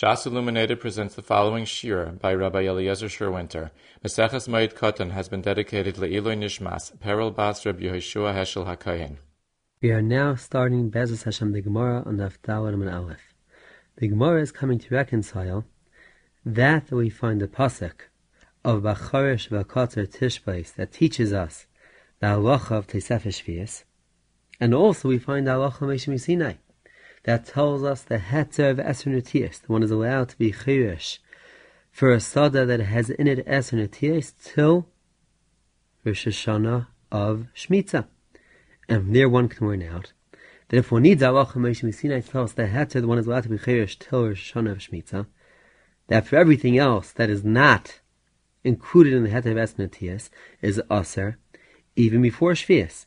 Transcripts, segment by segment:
Shas Illuminated presents the following shir by Rabbi Eliezer Sherwinter. Maseches Moed Katan has been dedicated Le'iloi Nishmas, Peril Bas Rabbi Yehoshua Heschel HaKohen. We are now starting Bezos Hashem the Gemara on the Dalet Aleph. The Gemara is coming to reconcile that we find the pasuk of Bacharish Vakater Tishbais that teaches us the halacha of Tesefesh and also we find the halacha of Sinai that tells us the heter of Eser the one is allowed to be chirish for a sada that has in it Eser Netias till Rosh Hashanah of Shemitah. And there one can learn out that if one needs Allah Moshe Sinai to tell us the heter, the one is allowed to be chirish till Rosh Hashanah of Shemitah, that for everything else that is not included in the heter of Eser is Aser, even before Shvias.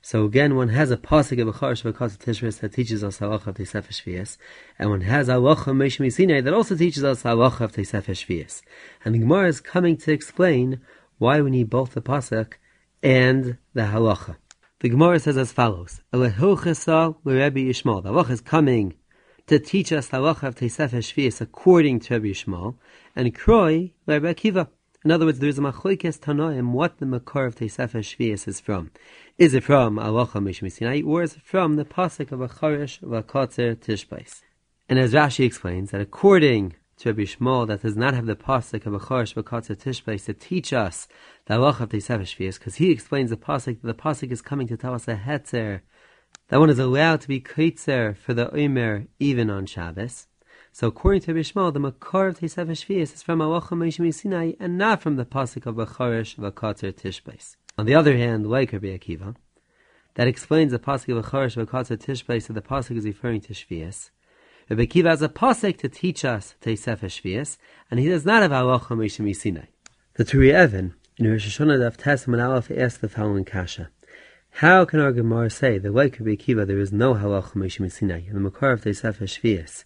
So again, one has a pasuk of a Acharish Vakasa Tishris that teaches us halacha of Teisef and one has halacha Moshe Sinai that also teaches us halacha of Teisef. And the Gemara is coming to explain why we need both the pasuk and the halacha. The Gemara says as follows: Elehochasa Rebbe Yishmael. The halacha is coming to teach us halacha of Teisef according to Rebbe Yishmael, and Kroi Rebbe Akiva. In other words, there is a machlokes tanoim what the makor of Shvius is from. Is it from Alocha Mishmisinai, or is it from the pasuk of Acharish Vakotzer Tishbais? And as Rashi explains, that according to Rabbi Yishmael, that does not have the pasuk of Acharish Vakotzer Tishbais to teach us the Alocha of Teisefah Shvius, because he explains the pasuk that the pasuk is coming to tell us a hetzer, that one is allowed to be kaitzer for the Omer even on Shabbos. So according to Bishmal, the Makar of Tesev is from Alacha Meshmi Sinai and not from the pasuk of Bacharish Vakater Tishbais. On the other hand, like Rabbi Akiva, that explains the pasuk of Bacharish Vakater Tishbais that the pasuk is referring to Shvius. Rabbi Akiva has a pasuk to teach us Tesev Shvius, and he does not have Alacha Meshmi Sinai. The Turi Evan in Rosh Hashanah Daf Tesam Aleph asked the following kasha. How can our Gemara say that like Rabbi Akiva there is no halacha Meshmi Sinai in the Makar of Tesev Shvius?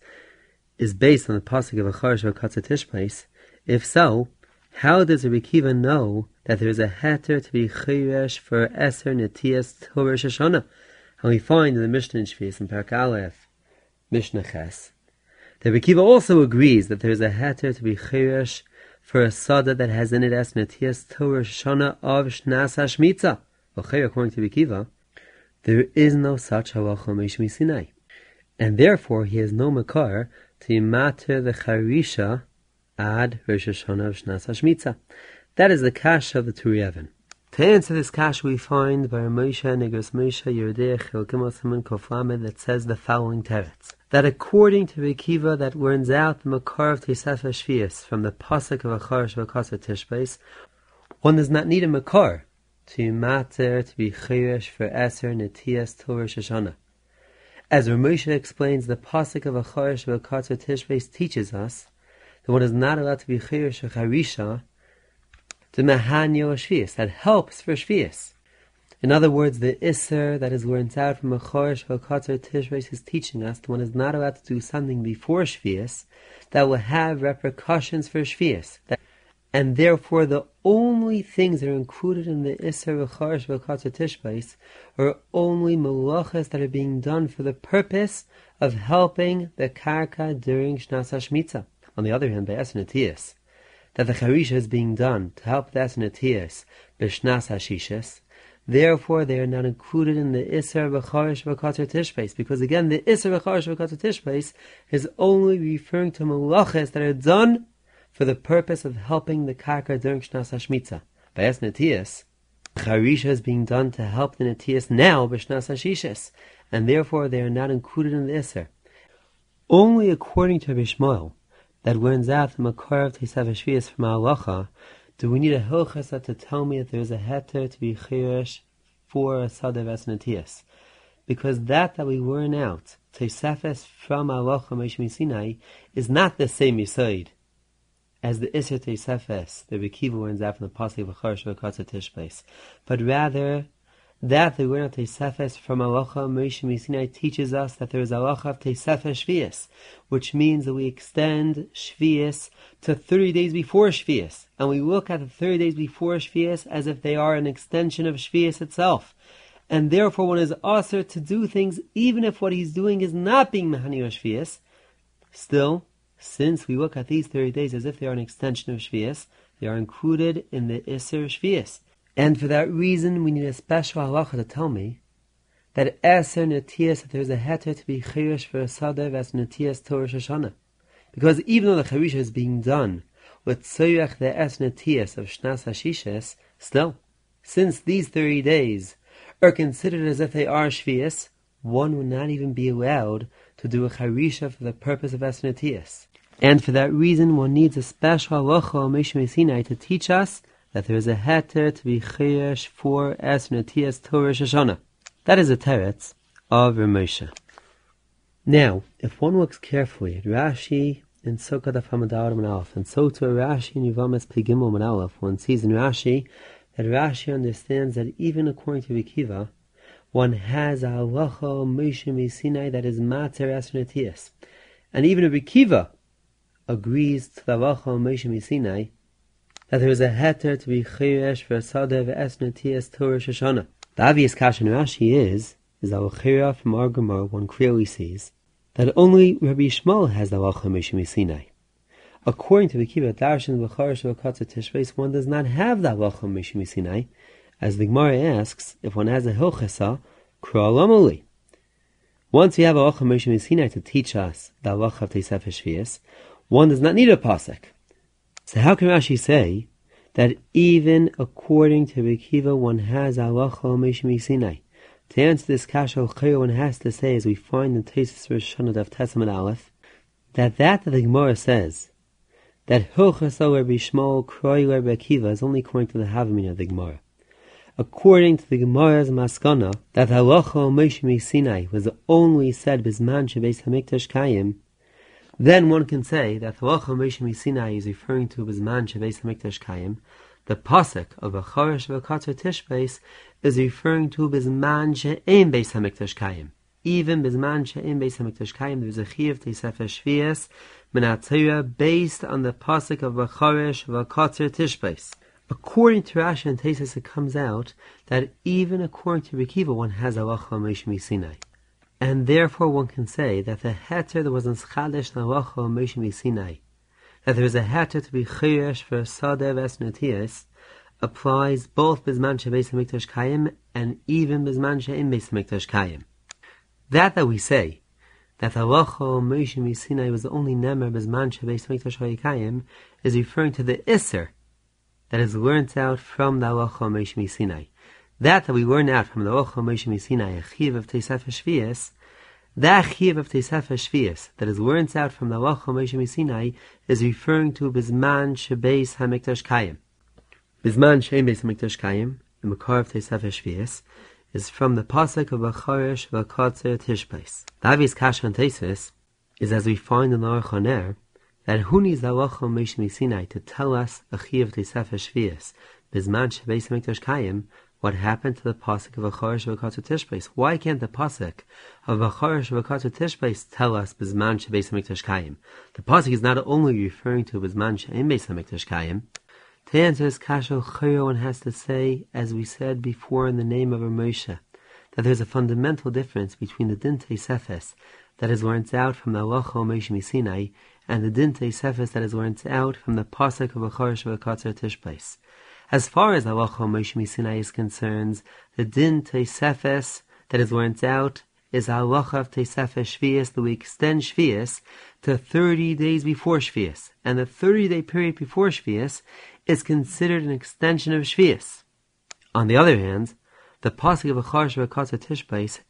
is based on the pasuk of Acharish Vakatzatishpais, if so, how does Rabbi Akiva know that there is a heter to be chayresh for Eser Netias till Rosh? And we find in the Mishnah in Shvius in Parak Aleph, Mishnah Ches, that Rabbi Akiva also agrees that there is a heter to be chayresh for a sada that has in it Eser Netias till Rosh of Shnas HaShmitza. Well, according to Rabbi Akiva, there is no such halacha Mishmi Sinai. And therefore, he has no makar to matter the charisha ad Rosh Hashanah of Shnas Hashmitza. That is the kash of the Turiyevin. To answer this kash, we find by Moshe Negros Moshe Yeridei Chilkim Koflamed that says the following teretz. That according to Rekiva that learns out the Makar of Tesefa Shvius from the Pasuk of Acharish Vakasa Tishbais, one does not need a Makar to matter to be chayresh for Eser Netias Til Rosh Hashanah. As Ramosha explains, the pasuk of Acharish V'Katzer Tishbeis teaches us that one is not allowed to be Chirish Charisha to Mahanyo Shvius, that helps for Shvius. In other words, the Isser that is learned out from Acharish V'Katzer Tishbeis is teaching us that one is not allowed to do something before Shvius that will have repercussions for Shvius. And therefore the only things that are included in the Isser V'charish V'kata Tishbais are only malachas that are being done for the purpose of helping the karka during Shnas HaShmitza. On the other hand, by Esenatias, that the charisha is being done to help the Esenatias b'Shnas HaShishas, Therefore, they are not included in the Isser V'charish V'kata Tishbais, because again, the Isser V'charish V'kata Tishbais is only referring to malachas that are done for the purpose of helping the karka during Shnas HaShmitza. By Es Charisha is being done to help the Netias now by Shnas HaShishes, and therefore they are not included in the Isser. Only according to Bishmael, that learns out the Makar of Tesav from Halacha, do we need a Hilchasa to tell me that there is a heter to be Chirish for a Sadav Es Netias. Because that that we learn out, Tesefes from Halacha Meshmi Sinai, is not the same Yisoid as the Isser Sefes, the Rekiva learns out from the Pasuk of Acharish V'Katza Tishbais, but rather that the word of Tesefes from Alacha Moshe Misinai teaches us that there is Alacha of Tesefes Shvius, which means that we extend Shvius to 30 days before Shvius, and we look at the 30 days before Shvius as if they are an extension of Shvius itself. And therefore one is asked to do things even if what he's doing is not being Mahani Shvius, still since we look at these 30 days as if they are an extension of Shvias, they are included in the Isser Shvias. And for that reason, we need a special halacha to tell me that Eser Netias, that there's a heter to be Chirish for a Sadev as Netias Torah Shoshana. Because even though the Charisha is being done with Tzoyach the Es Netias of Shnas Hashishes, still, since these 30 days are considered as if they are Shvias, one would not even be allowed to do a Charisha for the purpose of Esnatias. And for that reason, one needs a special halacha Meshim Sinai to teach us that there is a heter to be chayesh for Esnatias Torah Shoshana. That is a teretz of Ramosha. Now, if one looks carefully at Rashi in Sukkot of Hamadar Manalef, and so to Rashi in Yuvamas Pegimel Manalef, one sees in Rashi that Rashi understands that even according to Rikiva, one has a halacha Moshe Sinai that is mater asnetias. And even Rikiva agrees to the halacha Moshe Sinai that there is a heter to be chayresh for sadev esnetias Torah Shoshana. The obvious kashan Rashi is, is our chayra from our Gemara one clearly sees that only Rabbi Yishmael has the halacha Moshe Sinai. According to the Kibbutz Darshan V'charish V'katzah Tishbeis, one does not have the halacha Moshe Sinai, as the Gemara asks, if one has a Hilchasa, Kra'alamali. Once we have a Halacha Moshe Sinai to teach us the Halacha of one does not need a Pasuk. So how can Rashi say that even according to Rekiva one has Halacha Sinai? To answer this kasha, one has to say, as we find in Tesis Rosh Hashanah of Testament Aleph, that that that the Gemara says, that Hilchasa Rabbi Yishmael Kroi Rabbi Akiva is only according to the Havamina of the Gemara according to the Gemara's Maskana, that Halacha Moshe Sinai was only said Bisman Shebeis Hamikdash Kayim, then one can say that the Halacha Moshe Sinai is referring to Bisman Shebeis Hamikdash Kayim. The pasuk of Acharish V'Katzar Tishbeis is referring to Bisman She'em Beis Hamikdash Kayim. Even Bisman She'em Beis Hamikdash Kayim, there is a Chiv Teisefes Shvias Menatira based on the pasuk of Acharish V'Katzar Tishbeis. According to Rashi and Tesis, it comes out that even according to Rikiva, one has halacha Moshe Sinai. And therefore one can say that the heter that was in Schadish halacha Moshe Sinai, that there is a heter to be chayesh for Sadev Esnatias, applies both Bizman Shebeis Hamikdash Kayim and even Bizman She'im Beis Hamikdash Kayim. That that we say, that halacha Moshe Sinai was the only nemer Bizman Shebeis Hamikdash Kayim, is referring to the Isser, that is learnt out from the Halacha Moshe Sinai. That that we learn out from the Halacha Moshe Sinai, a chiv of Teisef Shvias, that chiv of Teisef Shvias that is learnt out from the Halacha Moshe Sinai is referring to Bizman Shebeis Hamikdash Kayim. Bizman Shebeis Hamikdash Kayim, the Makar of Teisef Shvias, is from the pasuk of Acharish V'Katzer Tishbeis. The obvious and tesis is as we find in the Aruch that who needs the halacha Moshe Sinai to tell us a chiyuv Sefer Shvius bizman shebeis hamikdash kayim what happened to the pasuk of Acharish v'Katu Tishbeis? Why can't the pasuk of Acharish v'Katu Tishbeis tell us bizman shebeis hamikdash kayim? The pasuk is not only referring to bizman shebeis hamikdash kayim. To answer this kasha, one has to say, as we said before in the name of Moshe, that there's a fundamental difference between the Dinte Sefes that is learned out from the halacha Moshe Sinai and the Dinte Sefes that is learned out from the Pasuk of Acharish V'Katzer Tishbeis. As far as Halacha Moshe Sinai is concerned, the Din Sefes that is learned out is Halacha of Teisefes Shvias, that we extend Shvias to 30 days before Shvias. And the 30 day period before Shvias is considered an extension of Shvias. On the other hand, the Pasuk of Acharish V'Katzer Tishbeis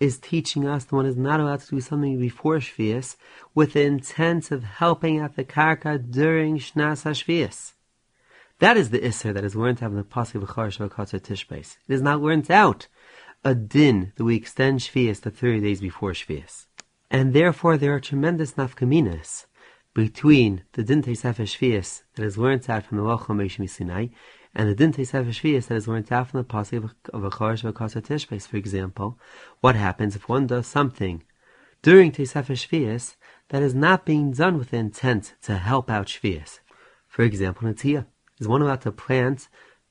is teaching us that one is not allowed to do something before Shvias with the intent of helping out the Karka during Shnas HaShvias. That is the Isser that is learned out in the Pasuk of Vakatzer Tishbeis. It is not learned out a din that we extend Shvias to 30 days before Shvias. And therefore there are tremendous nafkaminas between the din Teisef Shvias that is learned out from the Lachom Meshim Sinai and the Din Tesev Shvius that is learned out from the pasuk of Vakasa Tishbeis, for example, what happens if one does something during Tesev Shvius that is not being done with the intent to help out Shvius? For example, Natia. Is one allowed to plant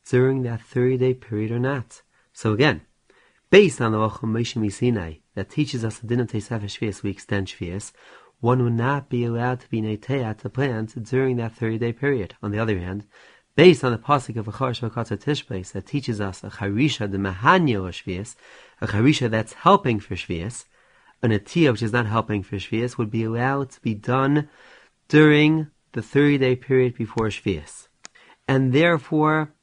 during that 30 day period or not? So again, based on the Lachum Moshe Sinai that teaches us the Din of Tesev Shvius, we extend Shvius. one would not be allowed to be neteat to plant during that 30 day period. On the other hand, based on the pasuk of Achar Shavakatza Tishbais that teaches us a charisha the mahanya Shvias, a charisha that's helping for Shvias, an atiyah which is not helping for Shvias would be allowed to be done during the 30 day period before Shvias. And therefore,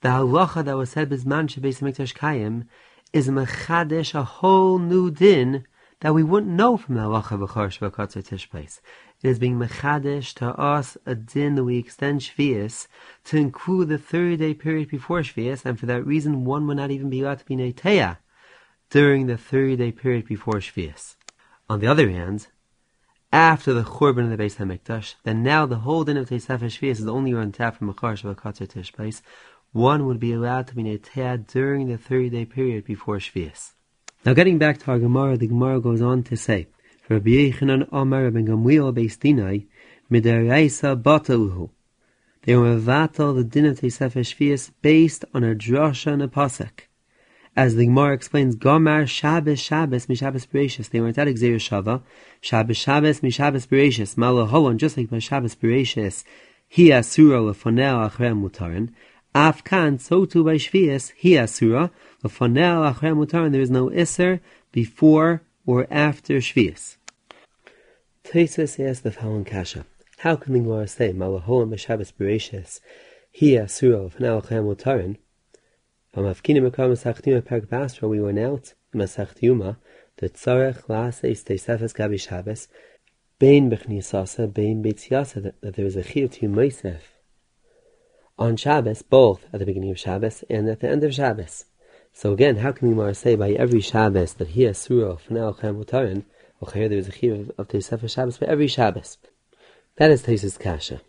the halacha that was said bisman shebeis mikdash kayim is mechadesh a whole new din that we wouldn't know from the halacha b'chor shvakatzer tishbais. It is being mechadesh to us a din that we extend shvius to include the 30 day period before shvius, and for that reason one would not even be allowed to be neteya during the 30 day period before shvius. On the other hand, after the Churban of the Beis Hamikdash, then now the whole din of Teisef Shvius is only on tap from Machar Shavakatzer Tishbais, one would be allowed to be neteya during the 30 day period before Shvius. Now getting back to our Gemara, the Gemara goes on to say, Rabbi Yochanan Omer ben Gamliel Beis Dinai, Midaraisa Bataluhu. They were vatal the din of Teisef Shvius based on a drasha and a pasek. As the Gemara explains, Gomar Shabbos Shabbos Mishabbos Bereshis. They weren't at Exer Shava. Shabbos Shabbos Mishabbos Bereshis. Malaholon, just like by Shabbos Bereshis, Hi Asura Lefonel Achrem Mutarin. Afkan, so too by Shvius, Hi Asura there is no Isser before or after Shvius. Tesis asks the following kasha. How can the Gemara say, Malaholam B'Shabbos Bereshis, Hi Asura L'fanel Achrem Mutarin? We went out, Masachtiuma, the Tzarech Teisefes Gabi Bein Bein that a Chiv to Meisef on Shabbos, both at the beginning of Shabbos and at the end of Shabbos. So again, how can we say by every Shabbos that he has surah f'nei chem mutarin? Okay, there is a chiv of Teisefah Shabbos by every Shabbos. That is Teisus Kasha.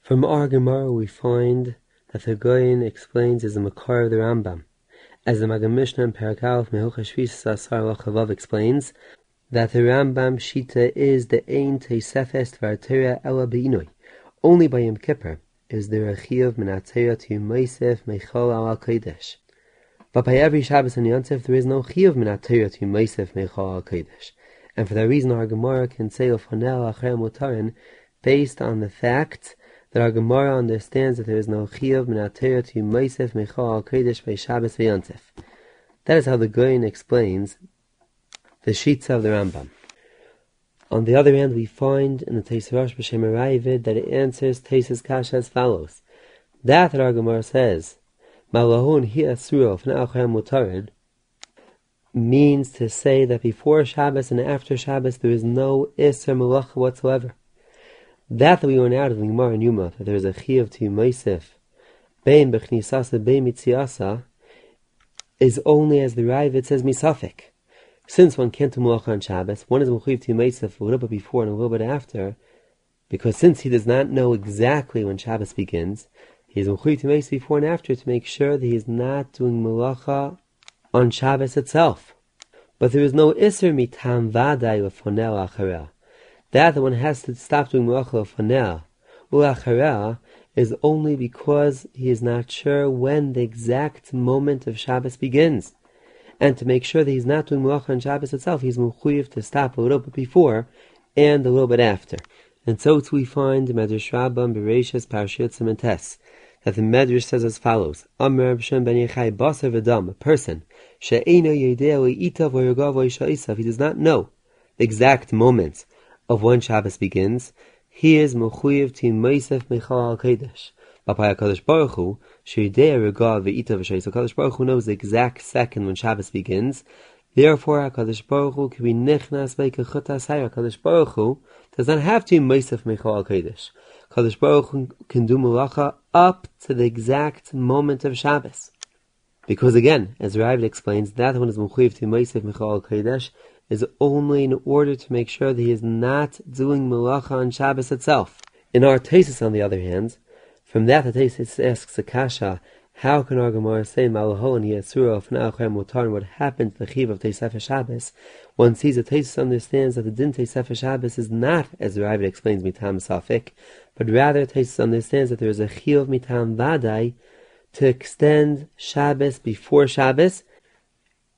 From our Gemara, we find that the Goyin explains as the Makar of the Rambam. As the Magam Mishnah and Parakal Mehucha Shvis Asar Lachavav explains, that the Rambam Shita is the Ein Teisefes Tvartera Ela Be'inoi. Only by Yom Kippur is there a Chiyav Menatera to Meisef Mechol Al Kodesh. But by every Shabbos and Yontif, there is no chiyuv min Torah to Meisef Mechal Kodesh. And for that reason, our Gemara can say of Hanel Achrei Mutarin based on the fact that our Gemara understands that there is no chiyuv min Torah to Meisef Mechal Kodesh by Shabbos and That is how the Goyin explains the sheets of the Rambam. On the other hand, we find in the Teisrosh B'Shem that it answers Teisus Kasha as follows. That, that our Gemara says, Malahun hi asuro mutarin means to say that before Shabbos and after Shabbos there is no Isser Malacha whatsoever. That we went out of the Gemara in Yuma, that there is a Chiyav to Yomosef, Bein Bechnisasa, Bein Mitziasa, is only as the Ravid says Misafik. Since one can't do Malacha on Shabbos, one is Mechiv to Yomosef a little bit before and a little bit after, because since he does not know exactly when Shabbos begins, he is mechuy to make before and after to make sure that he is not doing malacha on Shabbos itself. But there is no iser mitam vaday lefonel achareh. That the one has to stop doing malacha lefonel ulachareh is only because he is not sure when the exact moment of Shabbos begins. And to make sure that he's not doing malacha on Shabbos itself, he's mechuyev to stop a little bit before and a little bit after. And so too we find Medrash Rabbah, Bereshis, Parashat Simentes that the Medrash says as follows: Amr Shem ben Yechai Baser V'Dam, a person she'ena yedei itav v'yagav He does not know the exact moments of when Shabbos begins. He is mechuyev to Meisef Mechal Al Kodesh. But by Hakadosh Baruch Hu, she'idei regav v'itav v'sha'isa. Hakadosh Baruch Hu knows the exact second when Shabbos begins. Therefore, Hakadosh Baruch Hu can be nichnas by kechutas Hakadosh Baruch Hu does not have to be Meisef Mechal Al Kodesh. Kadosh Baruch Hu can do malacha up to the exact moment of Shabbos. Because again, as Ravid explains, that one is mechuyev to Meisef Michal Kodesh is only in order to make sure that he is not doing malacha on Shabbos itself. In our thesis, on the other hand, from that the thesis asks Akasha, how can our Gemara say Malaho and Yasura of Na'achem Mutar what happened to the Chiv of Teisef Shabbos? One sees that Tesis understands that the Din Teisef Shabbos is not, as the Ravid explains, Mitam Safik, but rather Taisus understands that there is a chiyuv mitam vadai to extend Shabbos before Shabbos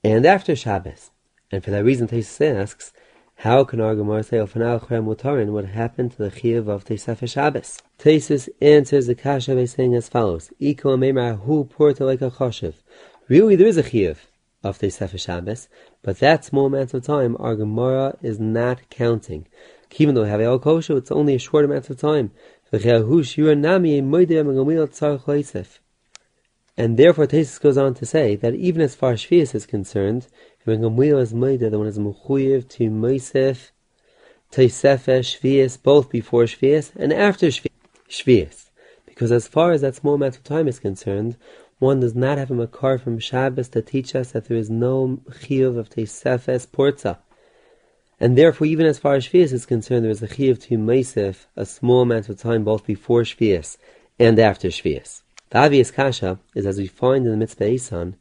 and after Shabbos. And for that reason, Taisus asks, How can our Gemara say Ofanal Chrem Mutarin what happened to the Chiyav of Teisef Shabbos? Tesis answers the Kasha by saying as follows: Iko Meimar Hu Porta like a Choshev. Really, there is a Chiyav of Teisef Shabbos, but that small amount of time our Gemara is not counting. Even though we have El Kosher, it's only a short amount of time. And therefore, Tesis goes on to say that even as far as Shvius is concerned, when Gamliel is Moida, the one is Mechuyev to Moisef, Teisefes, Shvius, both before Shvius and after Shvius. Because as far as that small amount of time is concerned, one does not have a makar from Shabbos to teach us that there is no chiyuv of Teisefes Porza. And therefore, even as far as Shvius is concerned, there is a Chiyav to Meisef, a small amount of time both before Shvius and after Shvius. The obvious kasha is, as we find in the Mitzvah Esan,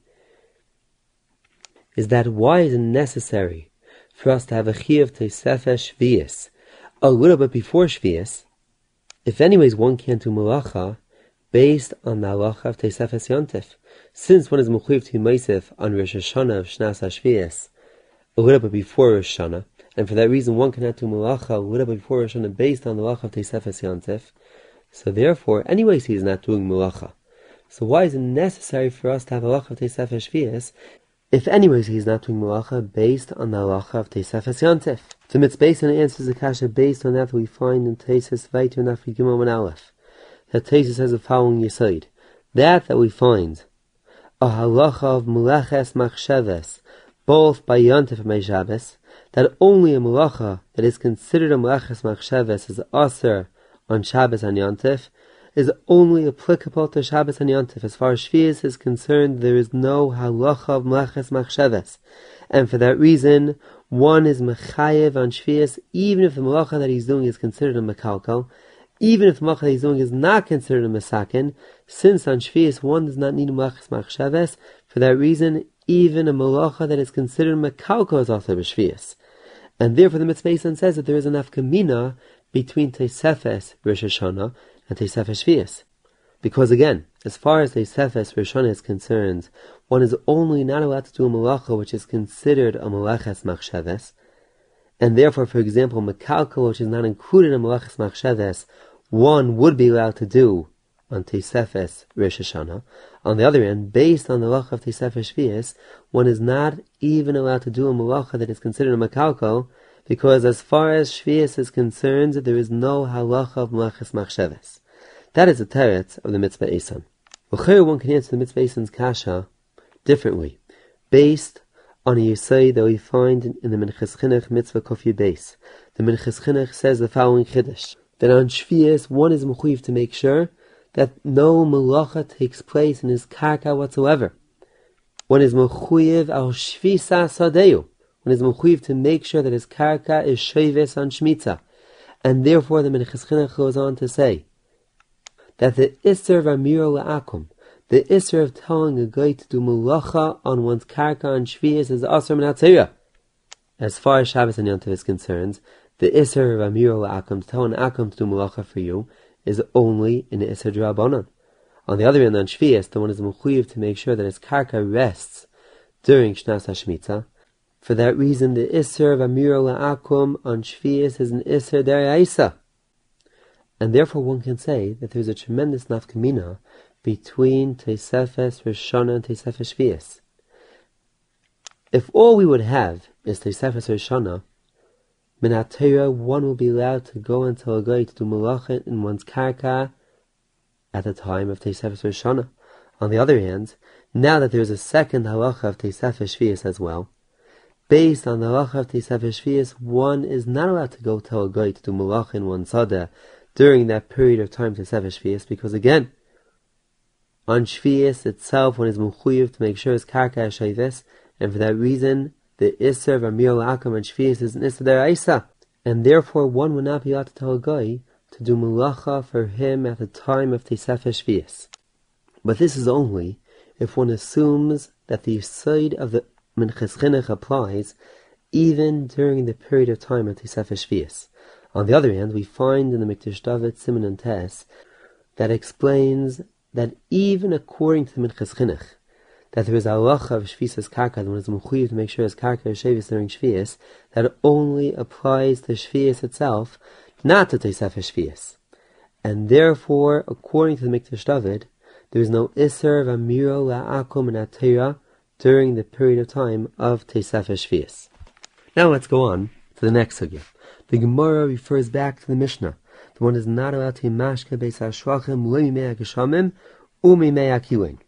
is that why is it necessary for us to have a Chiyav to Sefesh Shvius a little bit before Shvius, if anyways one can't do Malacha based on the halacha of Teisefes Yontif, since one is Mechuyev to Meisef on Rosh Hashanah of Shnas HaShvius, a little bit before Rosh Hashanah, and for that reason one cannot do malacha a little bit before Rosh Hashanah based on the malacha of Teisefes Yantef. So therefore, anyways, he is not doing malacha. So why is it necessary for us to have a malacha of Teisefes Shvias if anyways he is not doing malacha based on the halacha of Teisefes Yantef? So it's based on the kasha based on that we find in Teises Vaitu Nafri Gimel and Aleph. That Teises has the following yisoid. That that we find a halacha of mulaches machsheves, both by Yantef and by Shabbos, that only a malacha that is considered a malachas machsheves is aser on Shabbos and Yontif is only applicable to Shabbos and Yontif. As far as Shvius is concerned, there is no halacha of malachas machsheves. And for that reason, one is mechayev on Shvius, even if the malacha that he's doing is considered a mekalkal, even if the malacha that he's doing is not considered a mesakin, since on Shvius one does not need a malachas machsheves, for that reason, even a malacha that is considered mekalkal is also b'shvius. And therefore the Mitzvah says that there is enough kamina between Teisefes Rosh Hashanah and Teisefes Shvius. Because again, as far as Teisefes Hashanah is concerned, one is only not allowed to do a malacha which is considered a malaches machsheves, and therefore, for example, mekalkal, which is not included in malaches machsheves, one would be allowed to do on Teisefes Rosh Hashanah. On the other hand, based on the lacha of Teisefes Shvius, one is not even allowed to do a malacha that is considered a makalko, because as far as Shvius is concerned, there is no halacha of malachas machsheves. That is the teretz of the mitzvah Esan. one can answer the mitzvah Esan's kasha differently, based on a yisay that we find in the Minchas Chinuch mitzvah kofi base. The Minchas Chinuch says the following chiddush, that on Shvius one is mechuyev to make sure that no malacha takes place in his karka whatsoever. One is mechuyev al shvisa sadeu. One is mechuyev to make sure that his karka is sheves on shmita, And therefore the Menachis goes on to say that the Isser of Amir La'akum, the Isser of telling a guy to do malacha on one's karka on shvias is Asr Minatzira. As far as Shabbos and Yontif is concerned, the Isser of Amir La'akum, to tell an Akum to do malacha for you, is only in the Isser Drabanan. On the other hand, on Shvias, the one is mechuyev to make sure that his karka rests during Shnas HaShmitza. For that reason, the Isser of Amir La'akum on Shvias is an Isser Deraisa. And therefore one can say that there's a tremendous nafkamina between Teisefes Rishona and Teisefes Shvias. If all we would have is Teisefes Rishona, Minatera, one will be allowed to go until a guy to do malachet in one's karka at the time of Teisefes Rishana. On the other hand, now that there is a second halacha of Teisefes Shvius as well, based on the halacha of Shvius, one is not allowed to go tell a guy to do malach in one sada during that period of time Teisefes Shvius, because again, on Shvius itself, one is mechuyev to make sure his karka is shayvis, and for that reason, the Isser of Amir Akam and Shvius is an Isser Deraisa, and therefore one would not be allowed to tell a guy to do mulacha for him at the time of Tesefes Shvius. But this is only if one assumes that the side of the Minchas Chinuch applies even during the period of time of Tesefes Shvius. On the other hand, we find in the Mikdash David Simon and Tess that explains that even according to the Minchas Chinuch, that there is a halacha of shvisas karka, the one is mechuyev to make sure his karka is shavis during shvias, that only applies to shvias itself, not to Tosefes shvias. And therefore, according to the Mikdash David, there is no iser v'amiro la'akum and during the period of time of Tosefes shvias. Now let's go on to the next sugya. The Gemara refers back to the Mishnah. The one is not allowed to mashke beis hashwachim le'imei geshamim u'mimei akilein.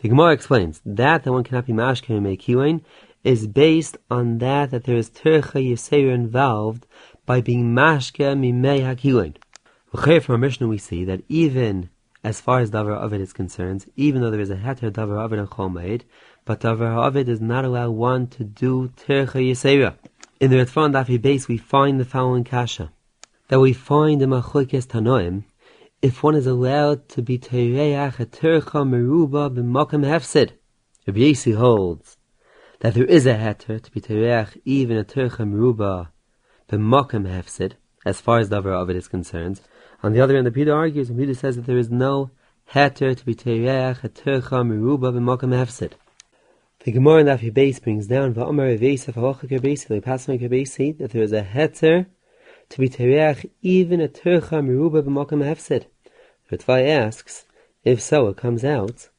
The Gemara explains that the one cannot be mashke mimei kilein is based on that that there is tercha yiseir involved by being mashke mimei hakilein. From Mishnah we see that even as far as davar avid is concerned, even though there is a heter davar avid and chomeid, but avid does not allow one to do tercha yiseira. In the Ritvan Dafi base, we find the following kasha that we find in Machlokes Tanoim if one is allowed to be tereach a tercha meruba b'makom hefsid. Rabbi Yossi holds that there is a heter to be tereach even a tercha meruba b'makom hefsid, as far as the of is concerned. On the other hand, the Peter argues, and Peter says that there is no heter to be tereach a tercha meruba b'makom hefsid. The Gemara in Daf Beis brings down Va'omer Reveisa Fa'ocha Kerbesi Le'Pasma Kerbesi that there is a heter to be tereach even a tercha meruba b'makam hefsid. Ritvai asks, if so, it comes out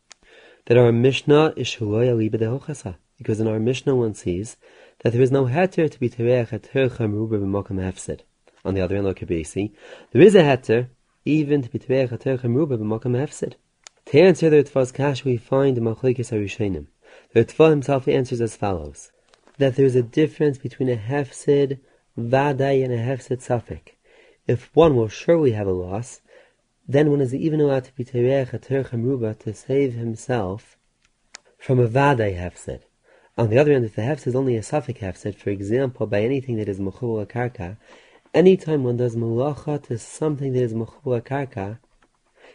that our Mishnah is shaloya liba dehochasa, because in our Mishnah one sees that there is no heter to be tereach a tercha meruba b'makam hefsid. On the other hand, Kerbesi, there is a heter even to be tereach a tercha meruba b'makam hefsid. To answer the Ritva's kash, we find the Machlekes Harishenim. Ritva himself answers as follows: that there is a difference between a hefsid vaday and a hefsid suffik. If one will surely have a loss, then one is even allowed to be tereich a to save himself from a vaday hefsid. On the other hand, if the hefsid is only a suffik hefsid, for example, by anything that is mechubal karka, anytime one does malacha to something that is mechubal karka,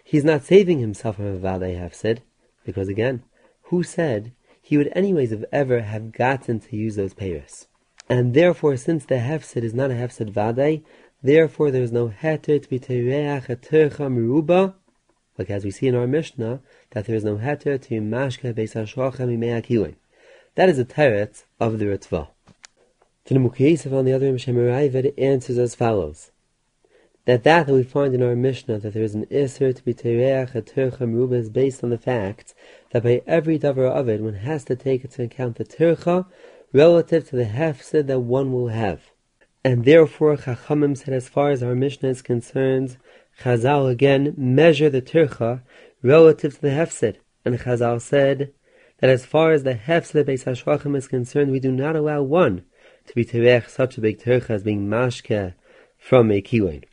he's not saving himself from a vaday hefsid, because again, who said he would anyways have ever have gotten to use those payers. And therefore, since the hefsid is not a hefsid vadai, therefore there is no heter to be tereach a tercha meruba, like as we see in our Mishnah, that there is no heter to mashka beis hashrocha mimei That is a teret of the Ritva. To the Mukhiyesav on the other Mishnah answers as follows. That that that we find in our Mishnah that there is an Isser to be Tereach a Tercha Meruba is based on the fact that by every davar of it, one has to take into account the tircha relative to the hefsid that one will have. And therefore, Chachamim said, as far as our Mishnah is concerned, Chazal again measure the tircha relative to the hefsid. And Chazal said that as far as the hefsid Beis Hashvachim is concerned, we do not allow one to be terech such a big tircha as being mashke from a kiwain.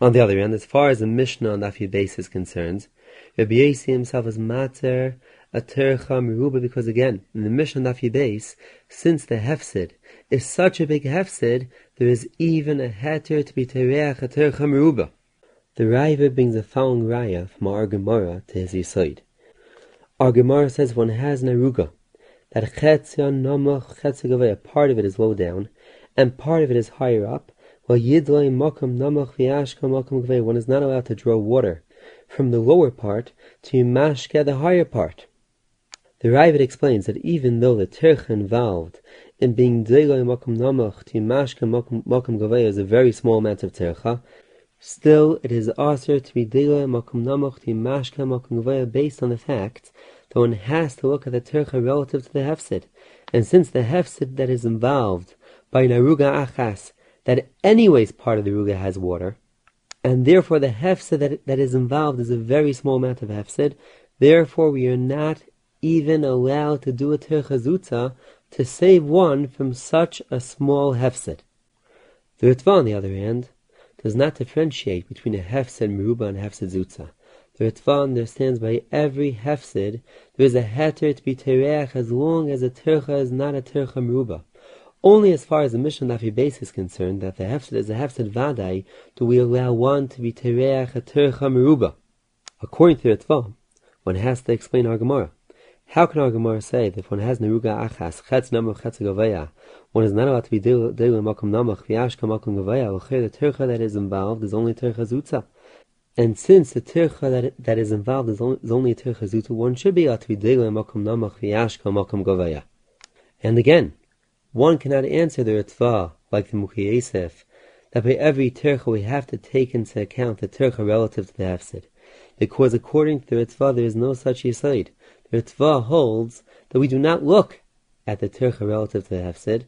On the other hand, as far as the Mishnah on Daf base is concerned, Rabbi Yossi himself is mater a tercha meruba because again, in the Mishnah on Daf base, since the hefsid is such a big hefsid, there is even a heter to be tereach a meruba. The Raiva brings the following raya from our Gemara to his Yisoid. Our Gemara says one has an aruga, that chetzion nomach chetzigavay, a part of it is low down, and part of it is higher up, one is not allowed to draw water from the lower part to mashke the higher part. The Ravid explains that even though the tercha involved in being deiloi makom namach to mashke makom gavei is a very small amount of tercha, still it is also to be deiloi makom namach to mashke makom gavei based on the fact that one has to look at the tercha relative to the hefsid. And since the hefsid that is involved by naruga achas, that anyways part of the ruga has water, and therefore the hefsed that, that is involved is a very small amount of hefsed. Therefore, we are not even allowed to do a terchazutza to save one from such a small hefsed. The Ritva, on the other hand, does not differentiate between a hefsed meruba and hefsed zutza. The Ritva understands by every hefsed there is a heter to be tereach as long as a tercha is not a tercha meruba. Only as far as the Mishnah Nafi base is concerned, that the hefsed is a hefsed vadai, do we allow one to be tereach a tercha meruba. According to the Ritva, one has to explain our Gemara. How can our Gemara say that if one has neruga achas, chetz namach chetz gaveya, one is not allowed to be dealing makom namach v'yashka makom gaveya, the tercha that is involved is only tercha zutza. And since the tircha that, that is involved is only, is only a tircha zuta, one should be able to be dele makom namach v'yashka makom govaya. And again, one cannot answer the ritva like the Mukhi Yosef, that by every tircha we have to take into account the tircha relative to the hefsid. Because according to the ritva there is no such yisaid. The ritva holds that we do not look at the tircha relative to the hefsid,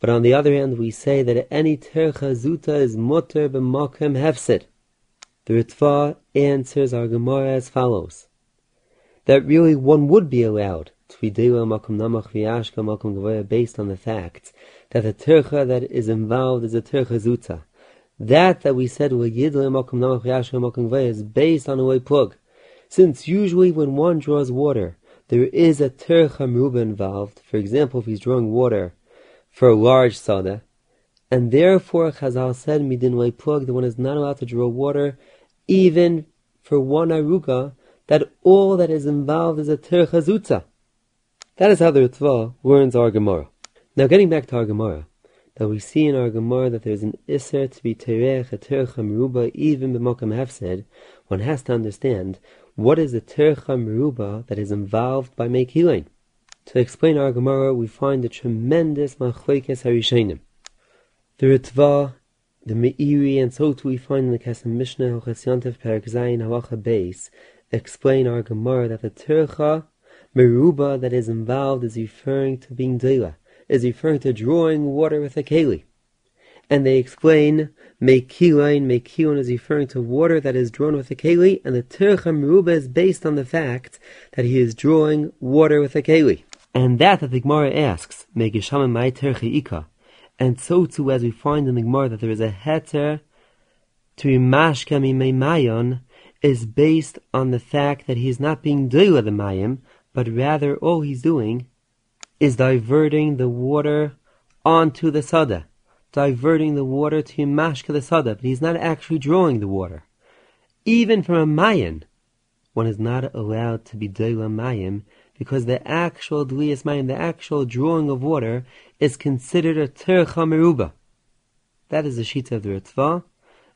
but on the other hand we say that any tircha zuta is mutter b'makom hefsid. The Ritva answers our Gemara as follows: that really one would be allowed based on the fact that the Tircha that is involved is a Tircha Zuta. That that we said is based on a way plug. Since usually when one draws water, there is a Tircha Meruba involved. For example, if he's drawing water for a large sada, and therefore Chazal said Midin way plug that one is not allowed to draw water even for one aruga, that all that is involved is a terchazutza. That is how the Ritva learns our Gemara. Now, getting back to our Gemara, that we see in our Gemara that there is an iser to be terech, a tercha meruba, even b'mokam hefsed, one has to understand what is the tercha meruba that is involved by mekilain. To explain our Gemara, we find a tremendous machlekes harishenim. The Ritva the Meiri and so too we find in the Kesem Mishnah Hochas Yantav Perak Zayin Halacha Beis explain our Gemara that the Tircha Meruba that is involved is referring to being Dela, is referring to drawing water with a keli. And they explain Mekilain, Mekilin is referring to water that is drawn with a keli, and the Tircha Meruba is based on the fact that he is drawing water with a keli. And that that the Gemara asks, Megishama Mai Tircha Ika, and so too, as we find in the Gemara that there is a heter to mashka mayon is based on the fact that he is not being doila the mayim, but rather all he's doing is diverting the water onto the sada, diverting the water to mashka the sada, but he's not actually drawing the water. Even from a mayan, one is not allowed to be doila mayim because the actual dliyas mayim, the actual drawing of water, is considered a tercha meruba. That is the shita of the Ritva,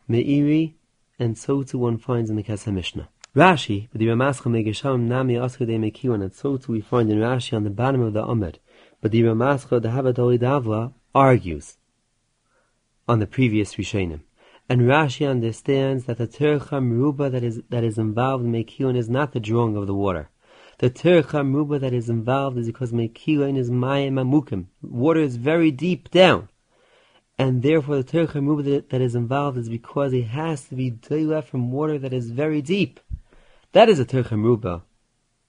Meiri, and so too one finds in the Kesem Mishnah. Rashi, but the Ramascha Megesham Nami Aschude Mekiwan, and so too we find in Rashi on the bottom of the Amid, but the Ramascha the Havadoli Davla argues on the previous Rishonim. And Rashi understands that the tercha meruba that is that is involved in Mekiwan is not the drawing of the water. The tercha meruba that is involved is because mekilain is mayim amukim. Water is very deep down. And therefore the meruba that is involved is because it has to be doila from water that is very deep. That is a tercha meruba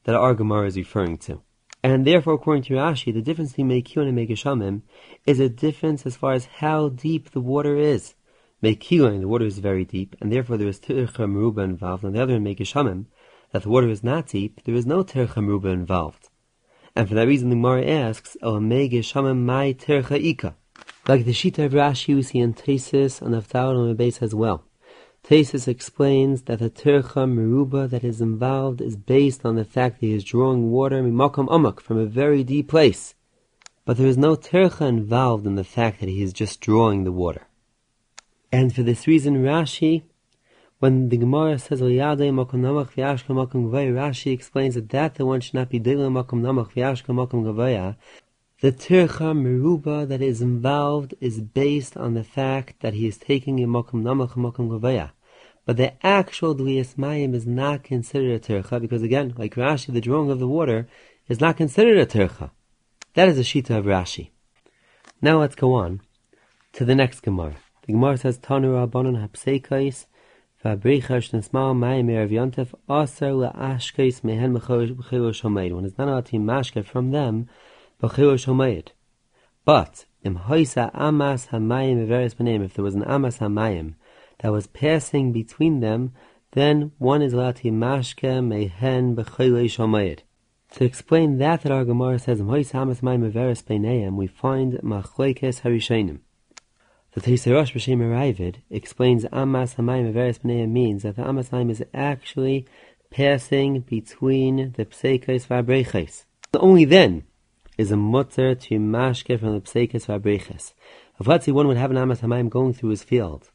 that our Gemara is referring to. And therefore, according to Rashi, the difference between Mekilin and Megeshamim is a difference as far as how deep the water is. Mekilin, the water is very deep, and therefore there is Tircha Meruba involved. On the other hand, Megeshamim, that the water is not deep, there is no tercha meruba involved. And for that reason, the Gemara asks, oh, "O mege shamem mai tercha ika." Like the Shita of Rashi, we see in Tesis and Avtal on the base as well. Tesis explains that the tercha meruba that is involved is based on the fact that he is drawing water mimakom amak from a very deep place. But there is no tercha involved in the fact that he is just drawing the water. And for this reason, Rashi when the Gemara says Liyadei Makom Namach V'Yashka Makom Gavaya, Rashi explains that that the one should not be Dila Makom Namach V'Yashka Makom Gavaya. The Tircha Meruba that is involved is based on the fact that he is taking a Makom Namach Makom Gavaya. But the actual Dliyas Mayim is not considered a Tircha because again, like Rashi, the drawing of the water is not considered a Tircha. That is a Shita of Rashi. Now let's go on to the next Gemara. The Gemara says Tanu Rabbanon Hapseikais Fabricha shnesmal mayim erev yontef aser le'ashkes mehen b'chilo shomayid. One is not allowed to mashke from them. But im amas hamayim. If there was an amas hamayim that was passing between them, then one is allowed to mashke mehen b'chilo shomayid. To explain that that our Gemara says im hoisa amas mayim everes b'neim, we find machlekes harishenim. The Teiserosh B'Shem Aravid explains Amas Hamayim Averes means that the Amas Hamayim is actually passing between the Pseikes V'Abreches. Only then is a mutter to mashke from the. If let's say one would have an Amas Hamayim going through his field,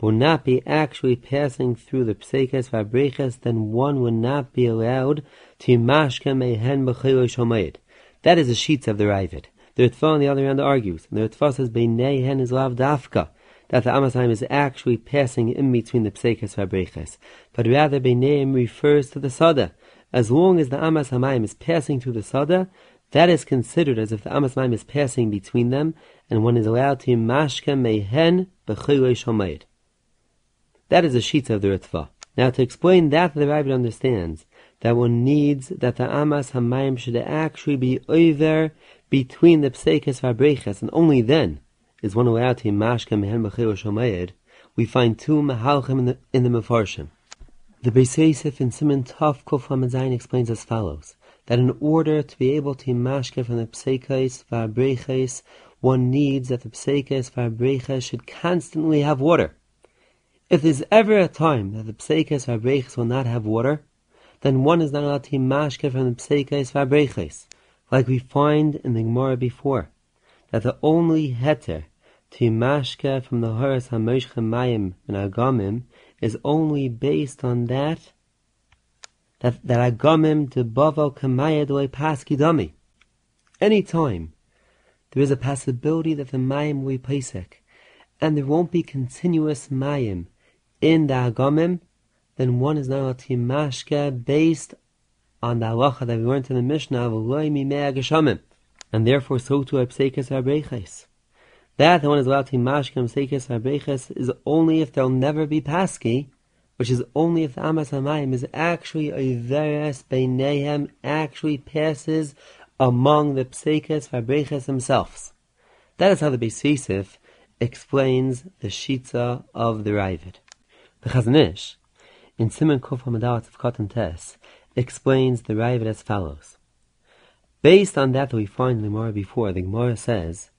will not be actually passing through the psekes vabreches, then one would not be allowed to mashke mehen b'chilo shomayit. That is the sheets of the Ravid. The Ritva on the other hand argues, and the Ritva says beinei hen is lav dafka, that the Amasayim is actually passing in between the psekes vabreches, but rather beineim refers to the sada. As long as the Amas Hamayim is passing through the sada, that is considered as if the Amas is passing between them, and one is allowed to mashka mehen b'chilo shomayit. That is the sheet of the Ritva. Now, to explain that, the Ravid understands that one needs that the Amas Hamayim should actually be over between the Psekes Vabreches, and only then is one allowed to Mashka Mehen Bechir Shomayed. We find two Mahalchim in the, in the Mefarshim. The Beis Yosef in Simon Tov Hamazayin explains as follows that in order to be able to mashke from the psekes v'abreches, one needs that the psekes v'abreches should constantly have water. If there's ever a time that the psekes v'abreches will not have water, then one is not allowed to mashke from the psekes v'abreches, like we find in the Gemara before, that the only heter to mashke from the horas hamoshchem mayim and agamim is only based on that that that agamim de bavo kamaya doy paski dami. Any time there is a possibility that the mayim will be pesek, and there won't be continuous mayim in the Agamim, then one is not a mashke based on the halacha that we learned in the Mishnah of mimei and therefore so to apsekes arbeiches. That the one is allowed to mashke apsekes arbeiches is only if there'll never be paski, which is only if the amas hamayim is actually a veres beinehem, actually passes among the psekes arbeiches themselves. That is how the Beis explains the shitza of the Ravid. The Chazon Ish, in Simon Kuf of Cotton Tess, explains the Ravid as follows. Based on that that we find in the Gemara before, the Gemara says,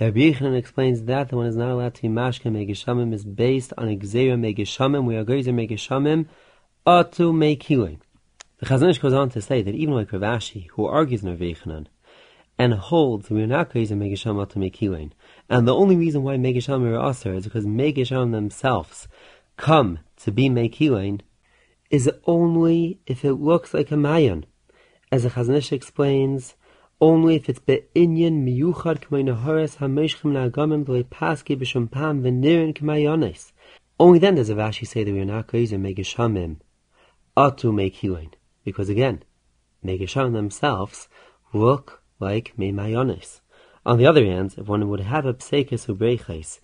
the Rabbi explains that the one is not allowed to be mashka megeshamim is based on exera megeshamim, we are gezer megeshamim, atu mekilin. The Chazon Ish goes on to say that even like Rav Ashi, who argues in Yochanan, and holds we are not gezer megesham atu mekilin, and the only reason why megeshamim are aser is because megeshamim themselves come to be Mekilain is only if it looks like a Mayan. As the Chazon Ish explains, only if it's be'inyan miyuchad k'may naharas ha'meshchem na'agamim v'le paski b'shum pam v'nirin k'mayonis. Only then does Rav Ashi say that we are not going to megeshamim atu mekilain. Because again, megeshamim themselves look like meimayonis. On the other hand, if one would have a psekes ubreiches,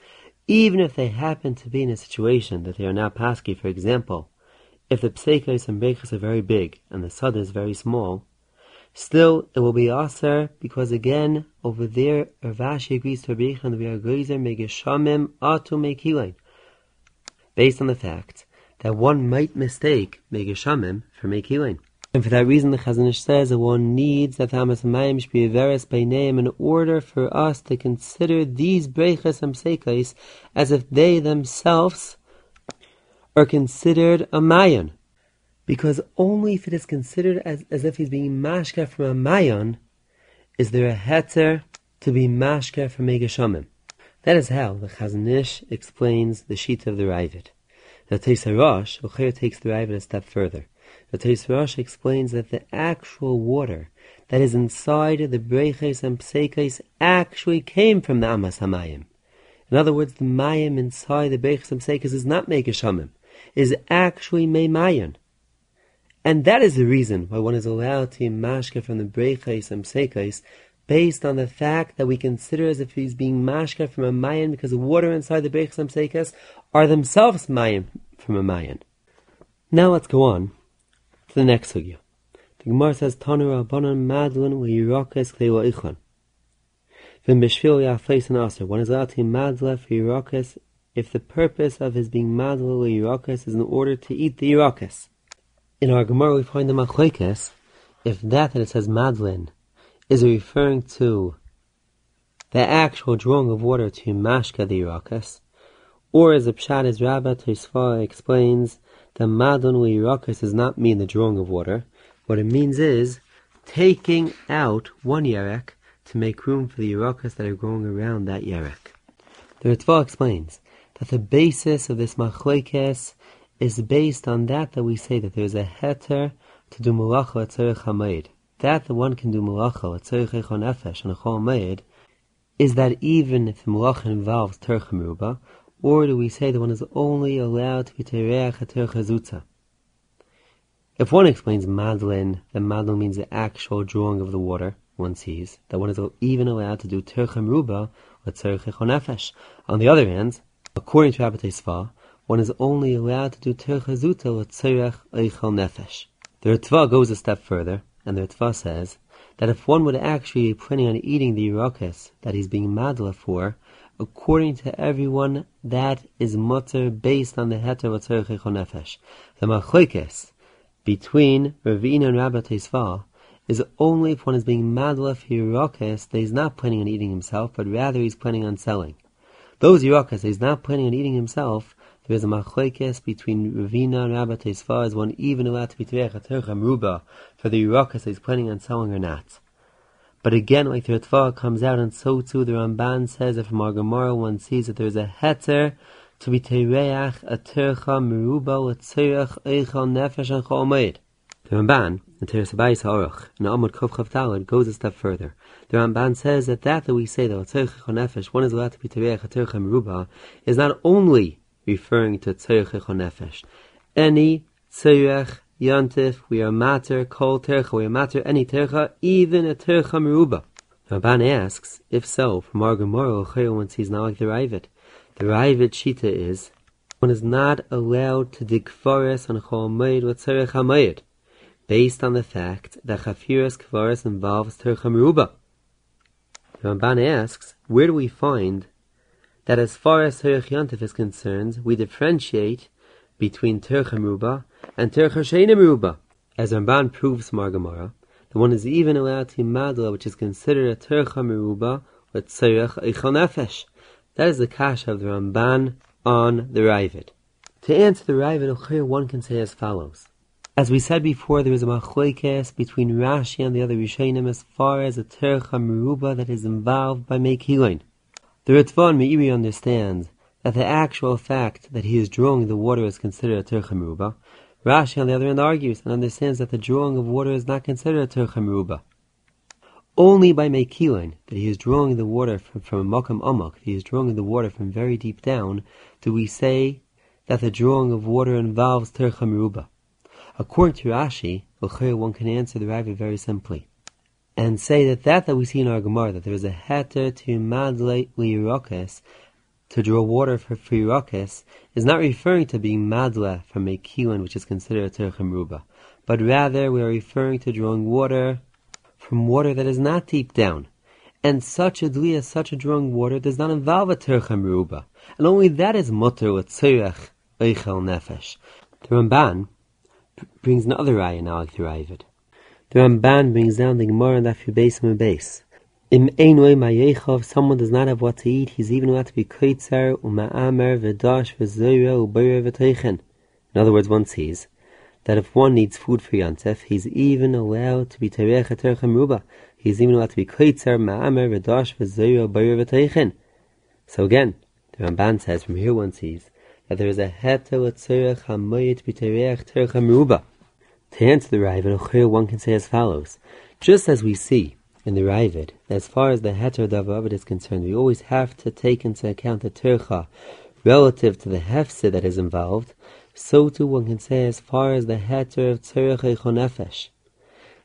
even if they happen to be in a situation that they are not pasky, for example, if the pseikos and brechas are very big and the sada is very small, still it will be aser because again over there Rav Ashi agrees to and we are goizer megeshamim atu mekilain, based on the fact that one might mistake megeshamim for mekilain. And for that reason, the Chazon Ish says that one needs that Hamas Mayim should be veris by name in order for us to consider these brechas and psekais as if they themselves are considered a mayan. Because only if it is considered as, as if he's being mashka from a mayan, is there a heter to be mashka from Megashamim. That is how the Chazon Ish explains the sheet of the Ravid. The Tesarosh, Ocher takes the Ravid a step further. The Teis explains that the actual water that is inside the Breches and Psekes actually came from the Amas Hamayim. In other words, the Mayim inside the Breches and Psekes is not Megashamim, is actually Meimayan. And that is the reason why one is allowed to mashka from the Breches and Psekes based on the fact that we consider as if he's being mashka from a Mayan because the water inside the Breches and Psekes are themselves Mayan from a Mayan. Now let's go on to the next sugya. The Gemara says, Tanu Rabbanan Madlun V'yirakes Klewa Ichon. V'im B'shvil Yafeis and Aser. One is allowed to madla for Yirakes if the purpose of his being madla Yirakes is in order to eat the Yirakes. In our Gemara we find the Machlekes, if that that it says madlin is referring to the actual drawing of water to mashka the Yirakes, or as the Pshat is Rabbi Tosfa explains, the madon liirakas does not mean the drawing of water. What it means is taking out one yerek to make room for the yerakas that are growing around that yerek. The Ritva explains that the basis of this machlekes is based on that that we say that there is a heter to do malacha at tzerich hamayid. That the one can do malacha at echon nefesh and echon hamayid is that even if the malacha involves tercha meruba, or do we say that one is only allowed to be tereach at tercha zutza? If one explains madlin, then madlin means the actual drawing of the water one sees, that one is even allowed to do tercha meruba or tzerich echon nefesh. On the other hand, according to Rabbi Sfa, one is only allowed to do tercha zutza or tzerich echon nefesh. The Ritva goes a step further, and the Ritva says that if one would actually be planning on eating the Yerakis that he's being madla for, according to everyone, that is mutter based on the heter v'tzerich nefesh. The machlekes between Ravina and Rabbi Tesva is only if one is being madla for Yerakis that he's not planning on eating himself, but rather he's planning on selling. Those Yerakis that he's not planning on eating himself, there is a machlekes between Ravina and Rabbi Tesfa. Is one even allowed to be tercha ruba for the Yerakas he's planning on selling or not? But again, like the Ritva comes out, and so too the Ramban says that from our Gemara one sees that there is a heter to be tereach a tercha meruba with tzerech eichel nefesh and chomeid. The Ramban, in Teres Abayis Ha'aruch, in Amud Kov Chav Talad, goes a step further. The Ramban says that that that we say that a tzerech nefesh, one is allowed to be tereach a tercha meruba, is not only referring to Tzerech Nefesh. Any Tzerech Yantif, we are matter, kol tercha, we are matter, any tercha, even a tercha meruba. Ramban asks, if so, from our Gemara, one sees not like the Ravid. The Ravid Shita is, one is not allowed to dig forest on Chol Moed with Tzerech HaMoed, based on the fact that Chafiras Kvaris involves Tercha Meruba. The Ramban asks, where do we find that as far as Terech Yantif is concerned, we differentiate between Terech Meruba and Terech Sheina Meruba. As Ramban proves Margamara, the one is even allowed to madla, which is considered a Terech Meruba with Tzerech Eichel Nefesh. That is the kasha of the Ramban on the Ravid. To answer the Ravid, one can say as follows. As we said before, there is a machlekes between Rashi and the other Rishonim as far as a tercha meruba that is involved by Mekilain. The Ritvan Meiri understands that the actual fact that he is drawing the water is considered a tercha meruba. Rashi, on the other hand, argues and understands that the drawing of water is not considered a meruba. Only by Mekilin, that he is drawing the water from, from a makam amok, that he is drawing the water from very deep down, do we say that the drawing of water involves tercha meruba. According to Rashi, one can answer the Ravi very simply and say that that that we see in our Gemara, that there is a heter to madle liyirokes, to draw water for friyirokes, is not referring to being madle from a kiwan, which is considered a terchem ruba, but rather we are referring to drawing water from water that is not deep down. And such a dliya, such a drawing water, does not involve a terchem ruba, and only that is mutter with tzirech eichel nefesh. The Ramban brings another raya now like the Ravid. The Ramban brings down the Gemara and you base him base. Im einoi ma'yechov, someone does not have what to eat, he's even allowed to be koitzer, uma'amer, v'dash, v'zoyra, u'bayra, v'teichen. In other words, one sees that if one needs food for Yantef, he's even allowed to be terech terchem ruba. He's even allowed to be koitzer, ma'amer, v'dash, v'zoyra, u'bayra, v'teichen. So again, the Ramban says from here one sees that there is a heter l'tzerech ha'moyet b'terech terchem ruba. To answer the Ravid, one can say as follows. Just as we see in the Ravid, as far as the Heter Davavid is concerned, we always have to take into account the Tercha relative to the Hefse that is involved, so too one can say as far as the Heter of Tzerech Nefesh.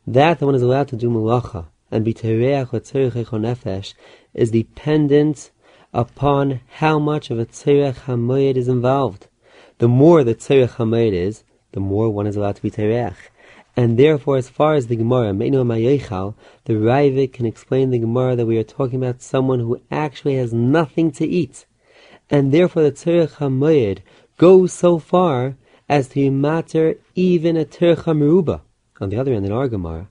That one is allowed to do Malacha and be Tereach or Tzerech Nefesh is dependent upon how much of a Tzerech HaMoyed is involved. The more the Tzerech HaMoyed is, the more one is allowed to be Tereach. And therefore, as far as the Gemara, Meinu Mayechal, the Raivik can explain the Gemara that we are talking about someone who actually has nothing to eat. And therefore, the Tzerech HaMoyed goes so far as to matter even a Tzerech HaMeruba. On the other hand, in our Gemara,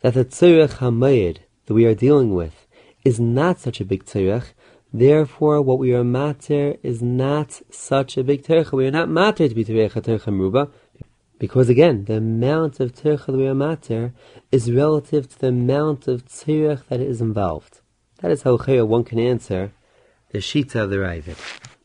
that the Tzerech HaMoyed that we are dealing with is not such a big Tzerech, Therefore, what we are mater is not such a big tercha. We are not mater to be terecha tercha meruba, because again, the amount of tercha that we are mater is relative to the amount of tzirech that is involved. That is how one can answer the shita of the Ravid.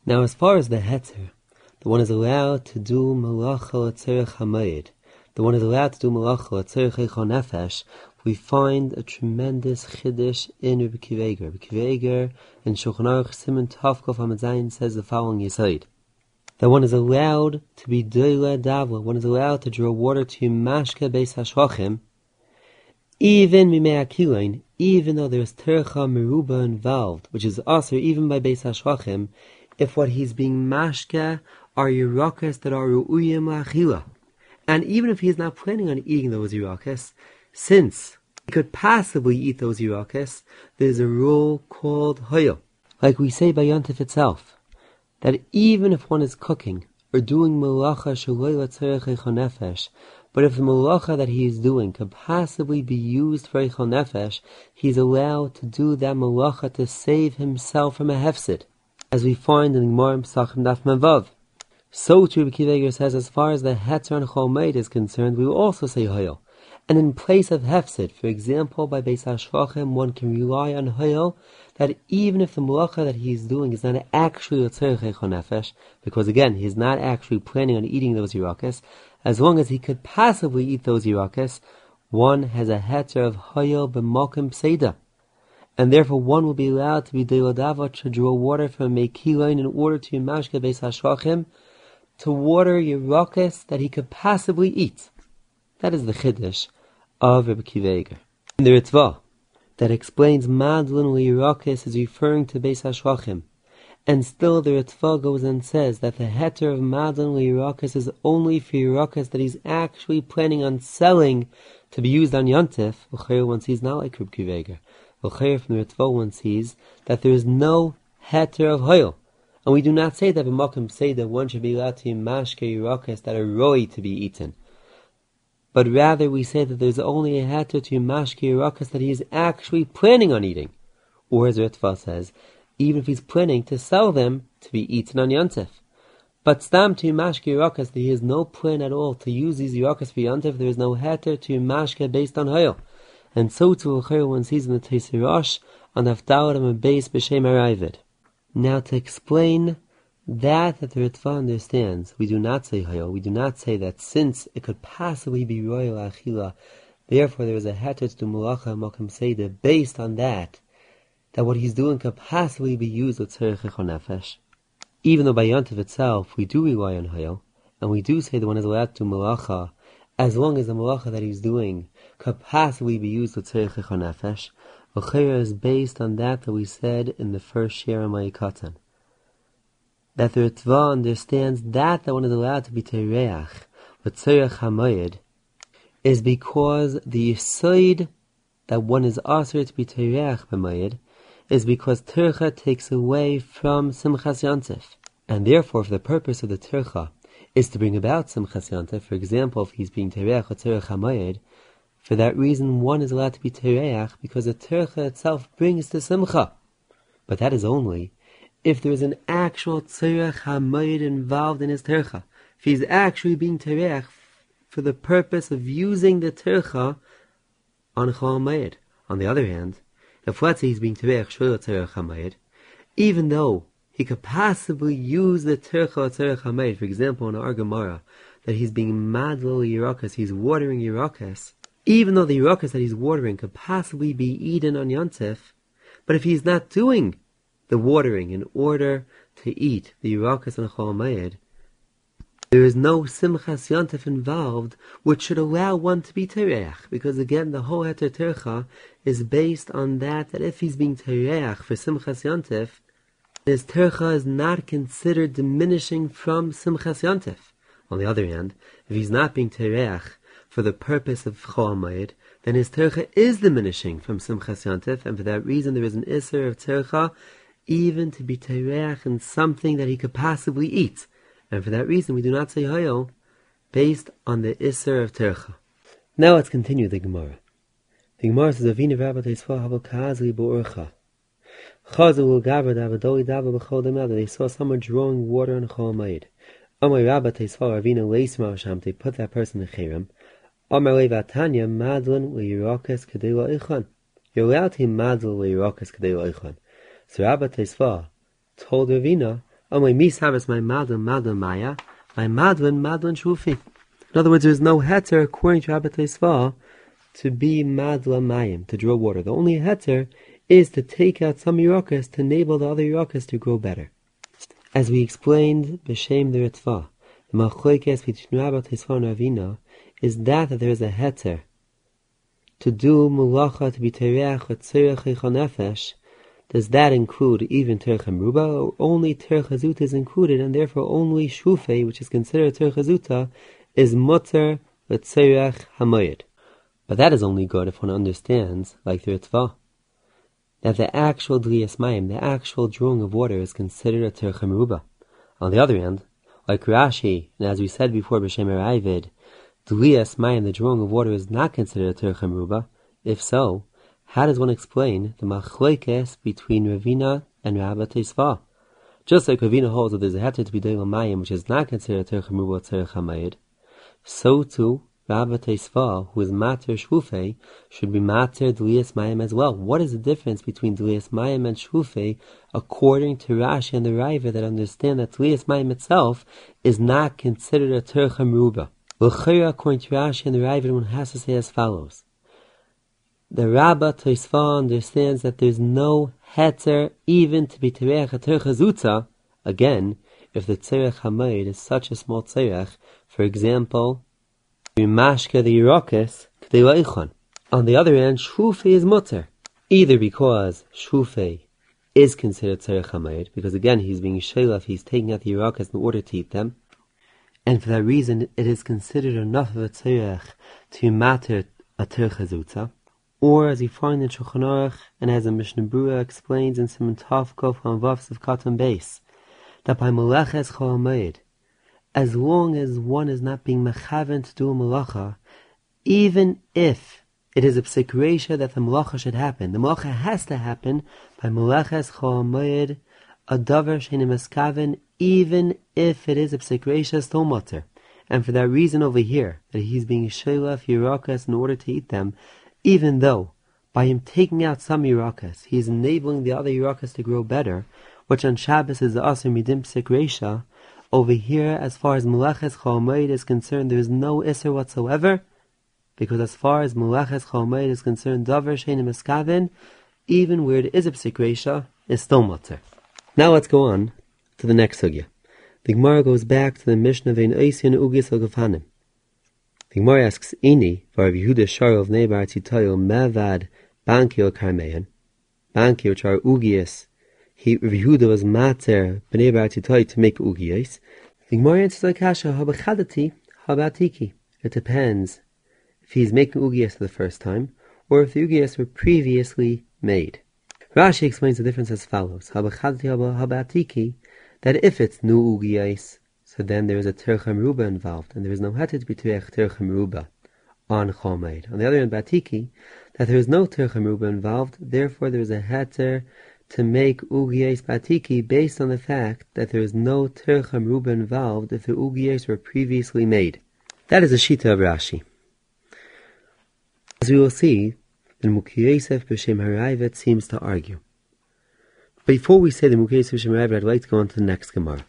Now, as far as the heter, the one is allowed to do malacha tzerich hamayid, the one is allowed to do malacha tzerich nefesh, we find a tremendous chiddush in Eiger. Rabbi Akiva Eiger in Shulchan Aruch Simon Tavkov Hamad says the following Yisaid. That one is allowed to be doila davla, one is allowed to draw water to mashka beis hashvachim, even mimei even though there is tercha meruba involved, which is also even by beis hashvachim, if what he's being mashka are yirakas that are ru'uyim la'achila. And even if he's not planning on eating those yirakas, since he could possibly eat those yirakas, there's a rule called hoyo. Like we say by Yontif itself, that even if one is cooking or doing malacha nefesh, but if the malacha that he is doing could possibly be used for eichel nefesh, he's allowed to do that malacha to save himself from a hefsid, as we find in Gemara Pesachim Daf Mavav. So too, Akiva Eiger says, as far as the heter and cholmeid is concerned, we will also say hoyel. And in place of hefsid, for example, by Beis Hashvachim, one can rely on hoyel, that even if the malacha that he's doing is not actually a nefesh, because again, he's not actually planning on eating those yirakas, as long as he could passively eat those yirakas, one has a heter of hoyel b'mokim pseida and therefore one will be allowed to be deladava to draw water from a Mekilain in order to mashka beis hashvachim to water Yerakis that he could passively eat. That is the Chiddush of Rebbe Akiva In the Ritva, that explains Madlin Yerakis is referring to Beis Hashvachim. And still the Ritva goes and says that the heter of Madlin Yerakis is only for Yerakis that he's actually planning on selling to be used on Yontif, one sees not like Rebbe Akiva from the Ritva one sees that there is no heter of Hoyle. And we do not say that b'makom say that one should be allowed to mashke yirakas that are roi to be eaten. But rather we say that there's only a heter to mashke yirakas that he is actually planning on eating. Or as Ritva says, even if he's planning to sell them to be eaten on Yontif. But stam to mashke yirakas, is no plan at all to use these yirakas for Yontif, there is no heter to mashke based on hoyle. And so to one sees in the Teisirash on Haftalim and base b'shem. Now to explain that that the Ritva understands, we do not say Hayol, we do not say that since it could possibly be royal Achila, therefore there is a heter to Mulacha Mokim Seder based on that, that what he's doing could possibly be used with Nefesh. Even though by Yontif itself we do rely on Hayol, and we do say the one is allowed to Mulacha, as long as the Mulacha that he's doing could possibly be used with Nefesh, Ochera is based on that that we said in the first Shira Ma'ikatan. That the Ritva understands that that one is allowed to be Tereach, but Tzerech HaMoyed, is because the Yisoid that one is also to be Tereach B'Moyed is because Tercha takes away from Simchas Yontif. And therefore, for the purpose of the Tercha is to bring about Simchas Yontif, for example, if he's being Tereach or Terech HaMoyed, for that reason, one is allowed to be tereach because the tercha itself brings the simcha. But that is only if there is an actual tzerech hamayid involved in his tercha. If he's actually being tereach for the purpose of using the tercha on chol On the other hand, if let's say he's being tereach shul tzerech hamayid, even though he could possibly use the tercha or tzerech hamayid, for example, in our Gemara, that he's being madlo yirakas, he's watering yirakas, even though the Yerakas that he's watering could possibly be eaten on Yontif, but if he's not doing the watering in order to eat the Yerakas and Chol there is no Simchas Yontif involved, which should allow one to be Tereach, because again, the whole Heter Tercha is based on that, that if he's being Tereach for Simchas Yontif, his Tercha is not considered diminishing from Simchas Yontif. On the other hand, if he's not being Tereach for the purpose of Chol then his tercha is diminishing from Simchas Yantif, and for that reason there is an Isser of tercha even to be tereach in something that he could possibly eat. And for that reason we do not say Hayol based on the Isser of tercha. Now let's continue the Gemara. The Gemara says, Avina Rabba Teisva Havel Kazli Bo'urcha. Chazul Gabra Davadoli Dava B'chol Demel, they saw someone drawing water on Chol Mayid. Amay Rabba Teisva Ravina Leisma Sham, they put that person in Cherem. Amalei Vatanya Madlin Leirakas Kadela Ichan. You're allowed to madl Leirakas Kadela Ichan. So Rabbi Tesva told Ravina Oh, my mis my madlin, madlin maya, my madlin, madlin shufi. In other words, there is no heter, according to Rabbi Teisva, to be madla mayim, to draw water. The only heter is to take out some yirakas to enable the other yirakas to grow better. As we explained, b'shem the Ritva, the machlokes between Rabbi Teisva and Ravina is that, that there is a heter to do mulacha to be tereach tzirach nefesh, does that include even Terech Ruba, or only Terech Hazuta is included, and therefore only Shufei, which is considered Terech Hazuta, is Mutter L'Tzerech Hamoyed. But that is only good if one understands, like the Ritva, that the actual Dliyas Mayim, the actual drawing of water, is considered a Terech Ruba. On the other hand, like Rashi, and as we said before, B'Shem Eravid, Dliyas Mayim, the drawing of water, is not considered a Terech Ruba. If so, how does one explain the machlekes between Ravina and Rabbi Teisva? Just like Ravina holds that there's a heter to be doing mayim, which is not considered terech or terech hamayid, so too Rabbi Teisva, who is mater shvufe, should be mater dlias mayim as well. What is the difference between dlias mayim and shvufe, according to Rashi and the Raiva that understand that dlias mayim itself is not considered a terech hameruba? According to Rashi and the Raiva, one has to say as follows the Rabba Toisfa understands that there's no heter even to be terech. Terech Again, if the terech hamayid is such a small terech, for example, mashka the Yerokis, On the other hand, shufe is mutter. Either because shufe is considered terech hamayid, because again he's being shelaf, he's taking out the Yerokis in order to eat them, and for that reason it is considered enough of a terech to matter a terech or as you find in Shulchan Aruch, and as the Mishnah Berurah explains in Simon Tov Kof on Vavs of Katan Base, that by Malaches Cholamayid, as long as one is not being mechaven to do a malacha, even if it is a psikresha that the malacha should happen, the malacha has to happen by Malaches Cholamayid, a davar shenim eskaven, even if it is a psikresha still mutter. And for that reason over here, that he's being shelaf yirakas in order to eat them, even though by him taking out some Yirakas, he is enabling the other Yirakas to grow better, which on Shabbos is the Asr Midim Psik over here, as far as Mulaches Chomayid is concerned, there is no Isser whatsoever, because as far as Mulaches Chomayid is concerned, Dover Shenim Eskavin, even where it is a Psik is still Mutter. Now let's go on to the next sugya. The Gemara goes back to the Mishnah of Ein Oisyan Ugis Ogafanim. The Gemara asks, Ini, for Yehuda Shar of Nebar Titoyo Mevad Bankio Karmeyan. Banki, which are Ugias, he, Yehuda was Mater B'Nebar Titoy to make Ugias. The Gemara answers like Kasha, Habachadati, Habatiki. It depends if he's making Ugias for the first time, or if the Ugias were previously made. Rashi explains the difference as follows: Habachadati Habatiki, that if it's new Ugias, so then there is a Terchem Ruba involved, and there is no Hatit to be Terchem Ruba on Chomeid. On the other hand, Batiki, that there is no Terchem Ruba involved, therefore there is a Heter to make Ugiyes Batiki based on the fact that there is no Terchem Ruba involved if the Ugiyes were previously made. That is a Shita of Rashi. As we will see, the Mukiyesef B'Shem Harayvet seems to argue. Before we say the Mukiyesef B'Shem Harayvet, I'd like to go on to the next Gemara.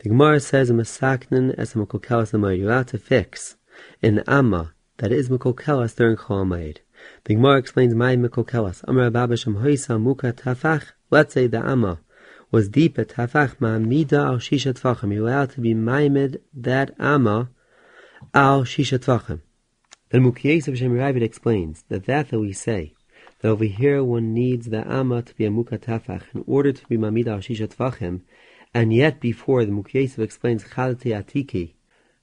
The Gemara says as a Makokelas you're allowed to fix in Amma that is Makokelas during Cholamayid. The Gemara explains my Makokelas. Amar Babasham Hoisa Muka Tafach. Let's say the Amma was deep at Tafach Ma'amida al Shisha Tfachim. You're allowed to be Maimed that Amma al Shisha Tfachim. Then Mukiyes of Shem Ravid explains that that that we say that over here one needs the Amma to be a Muka Tafach in order to be Mamida al Shisha Tfachim and yet before the Mukyesev explains Chalati Atiki,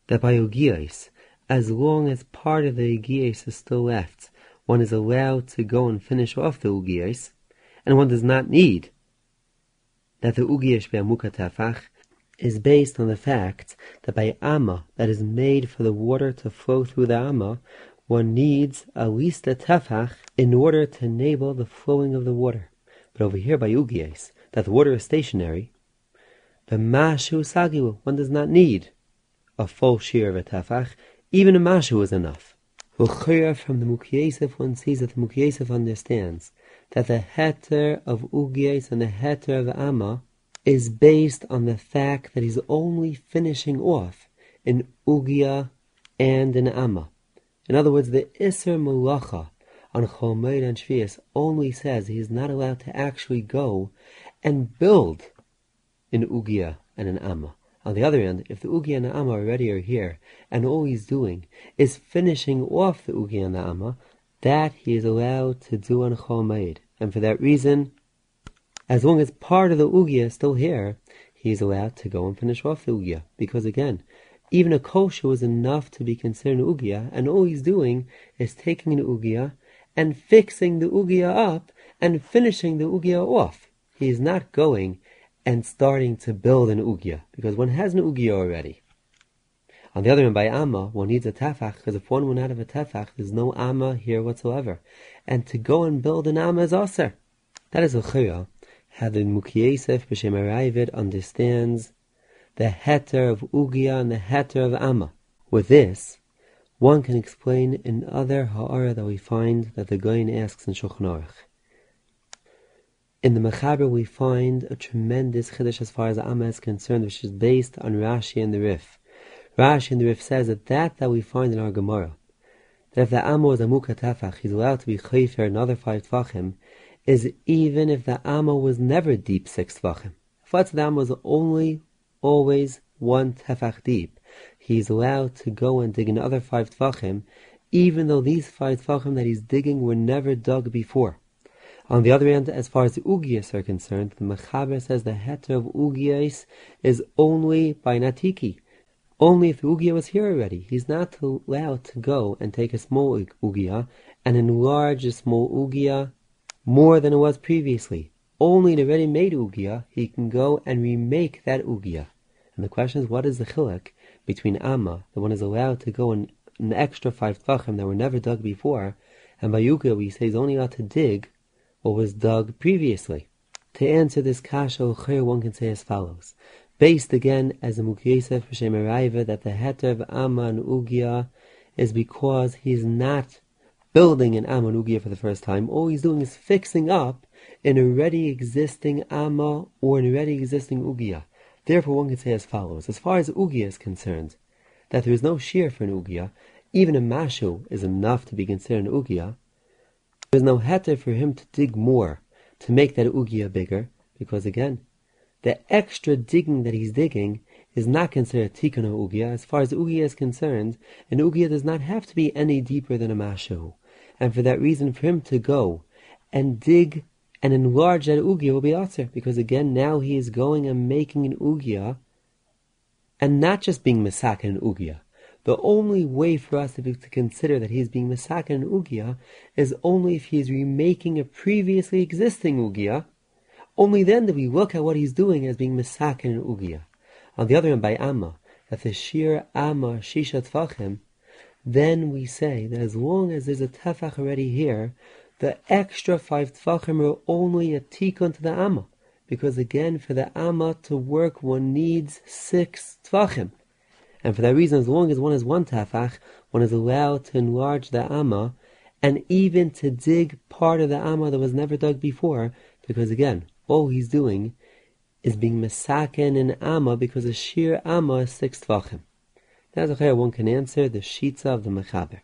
that by Ogiyos, as long as part of the Ogiyos is still left, one is allowed to go and finish off the Ogiyos, and one does not need that the Ugiyos be Amukatafach is based on the fact that by Amma, that is made for the water to flow through the Amma, one needs at least a tefach in order to enable the flowing of the water. But over here by Ugiyos, that the water is stationary, the mashu sagilu, one does not need a full shear of a tafach, even a mashu is enough. From the Mukyesef, one sees that the Mukyesef understands that the heter of Ugyes and the heter of Amma is based on the fact that he's only finishing off in Ugia and in Amma. In other words, the Isser Mulacha on Chomeir and Shvius only says he is not allowed to actually go and build in Ugia and in Amma. On the other hand, if the Ugia and the Amma already are here, and all he's doing is finishing off the Ugia and the Amma, that he is allowed to do on Chomeir. And for that reason, as long as part of the Ugia is still here, he is allowed to go and finish off the Ugia. Because again, even a kosher was enough to be considered an Ugia, and all he's doing is taking an Ugia and fixing the Ugia up and finishing the Ugia off. He is not going and starting to build an Ugia, because one has an Ugia already. On the other hand, by Amma, one needs a tefach, because if one would not have a tefach, there's no Amma here whatsoever. And to go and build an Amma is also. That is a chiyah how the Mukiesef B'Shem Aravid understands the heter of Ugia and the heter of Amma. With this, one can explain another ha'ara that we find that the Goyin asks in Shulchan Aruch. In the Mechaber we find a tremendous chiddush as far as the Amma is concerned, which is based on Rashi and the Rif. Rashi and the Rif says that that that we find in our Gemara, that if the Amma was a Mukatafach, he's allowed to be chayfer another five tvachim, is even if the Amma was never deep six tvachim. If the Amma was only, always one tefach deep, he's allowed to go and dig another five tvachim, even though these five tvachim that he's digging were never dug before. On the other hand, as far as the Ugias are concerned, the Mechaber says the heter of Ugias is only by Natiki. Only if the was here already. He's not allowed to go and take a small Ugia and enlarge a small Ugia more than it was previously. Only in a ready-made ugia he can go and remake that ugia. And the question is, what is the chiluk between amma, that one is allowed to go and an extra five tvachim that were never dug before, and by ugia we say he's only allowed to dig what was dug previously. To answer this kasha, one can say as follows. Based again as a Mukyesef B'Shem that the heter of Amma and Ugia is because he's not building an Amma Ugia for the first time. All he's doing is fixing up an already existing Amma or an already existing Ugia. Therefore, one can say as follows. As far as Ugia is concerned, that there is no shear for an Ugia, even a Mashu is enough to be considered an Ugia. There is no heter for him to dig more to make that Ugia bigger, because again, the extra digging that he's digging is not considered tikkun ugia. As far as ugia is concerned, an ugia does not have to be any deeper than a mashu and for that reason, for him to go and dig and enlarge that ugia will be aser, because again, now he is going and making an ugia, and not just being misak an ugia. The only way for us to, consider that he is being misak an ugia is only if he is remaking a previously existing ugia. Only then do we look at what he's doing as being misak an ugia. On the other hand, by amma, that the sheer amma shisha tfachim then we say that as long as there's a tefach already here, the extra five tefachim are only a tikkun to the amma. Because again, for the amma to work, one needs six tefachim. And for that reason, as long as one has one tafach, one is allowed to enlarge the amma, and even to dig part of the amma that was never dug before, because again, all he's doing is being mesaken in amma because a sheer amma is six tefachim. That's a one can answer the sheets of the Mechaber.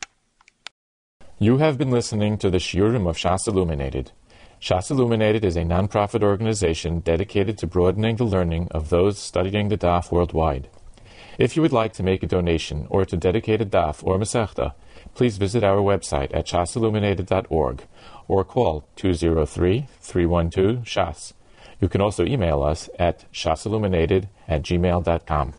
You have been listening to the Shiurim of Shas Illuminated. Shas Illuminated is a non-profit organization dedicated to broadening the learning of those studying the Daf worldwide. If you would like to make a donation or to dedicate a Daf or Masechta, please visit our website at shasilluminated.org or call 203-312-SHAS. You can also email us at shasilluminated at gmail.com.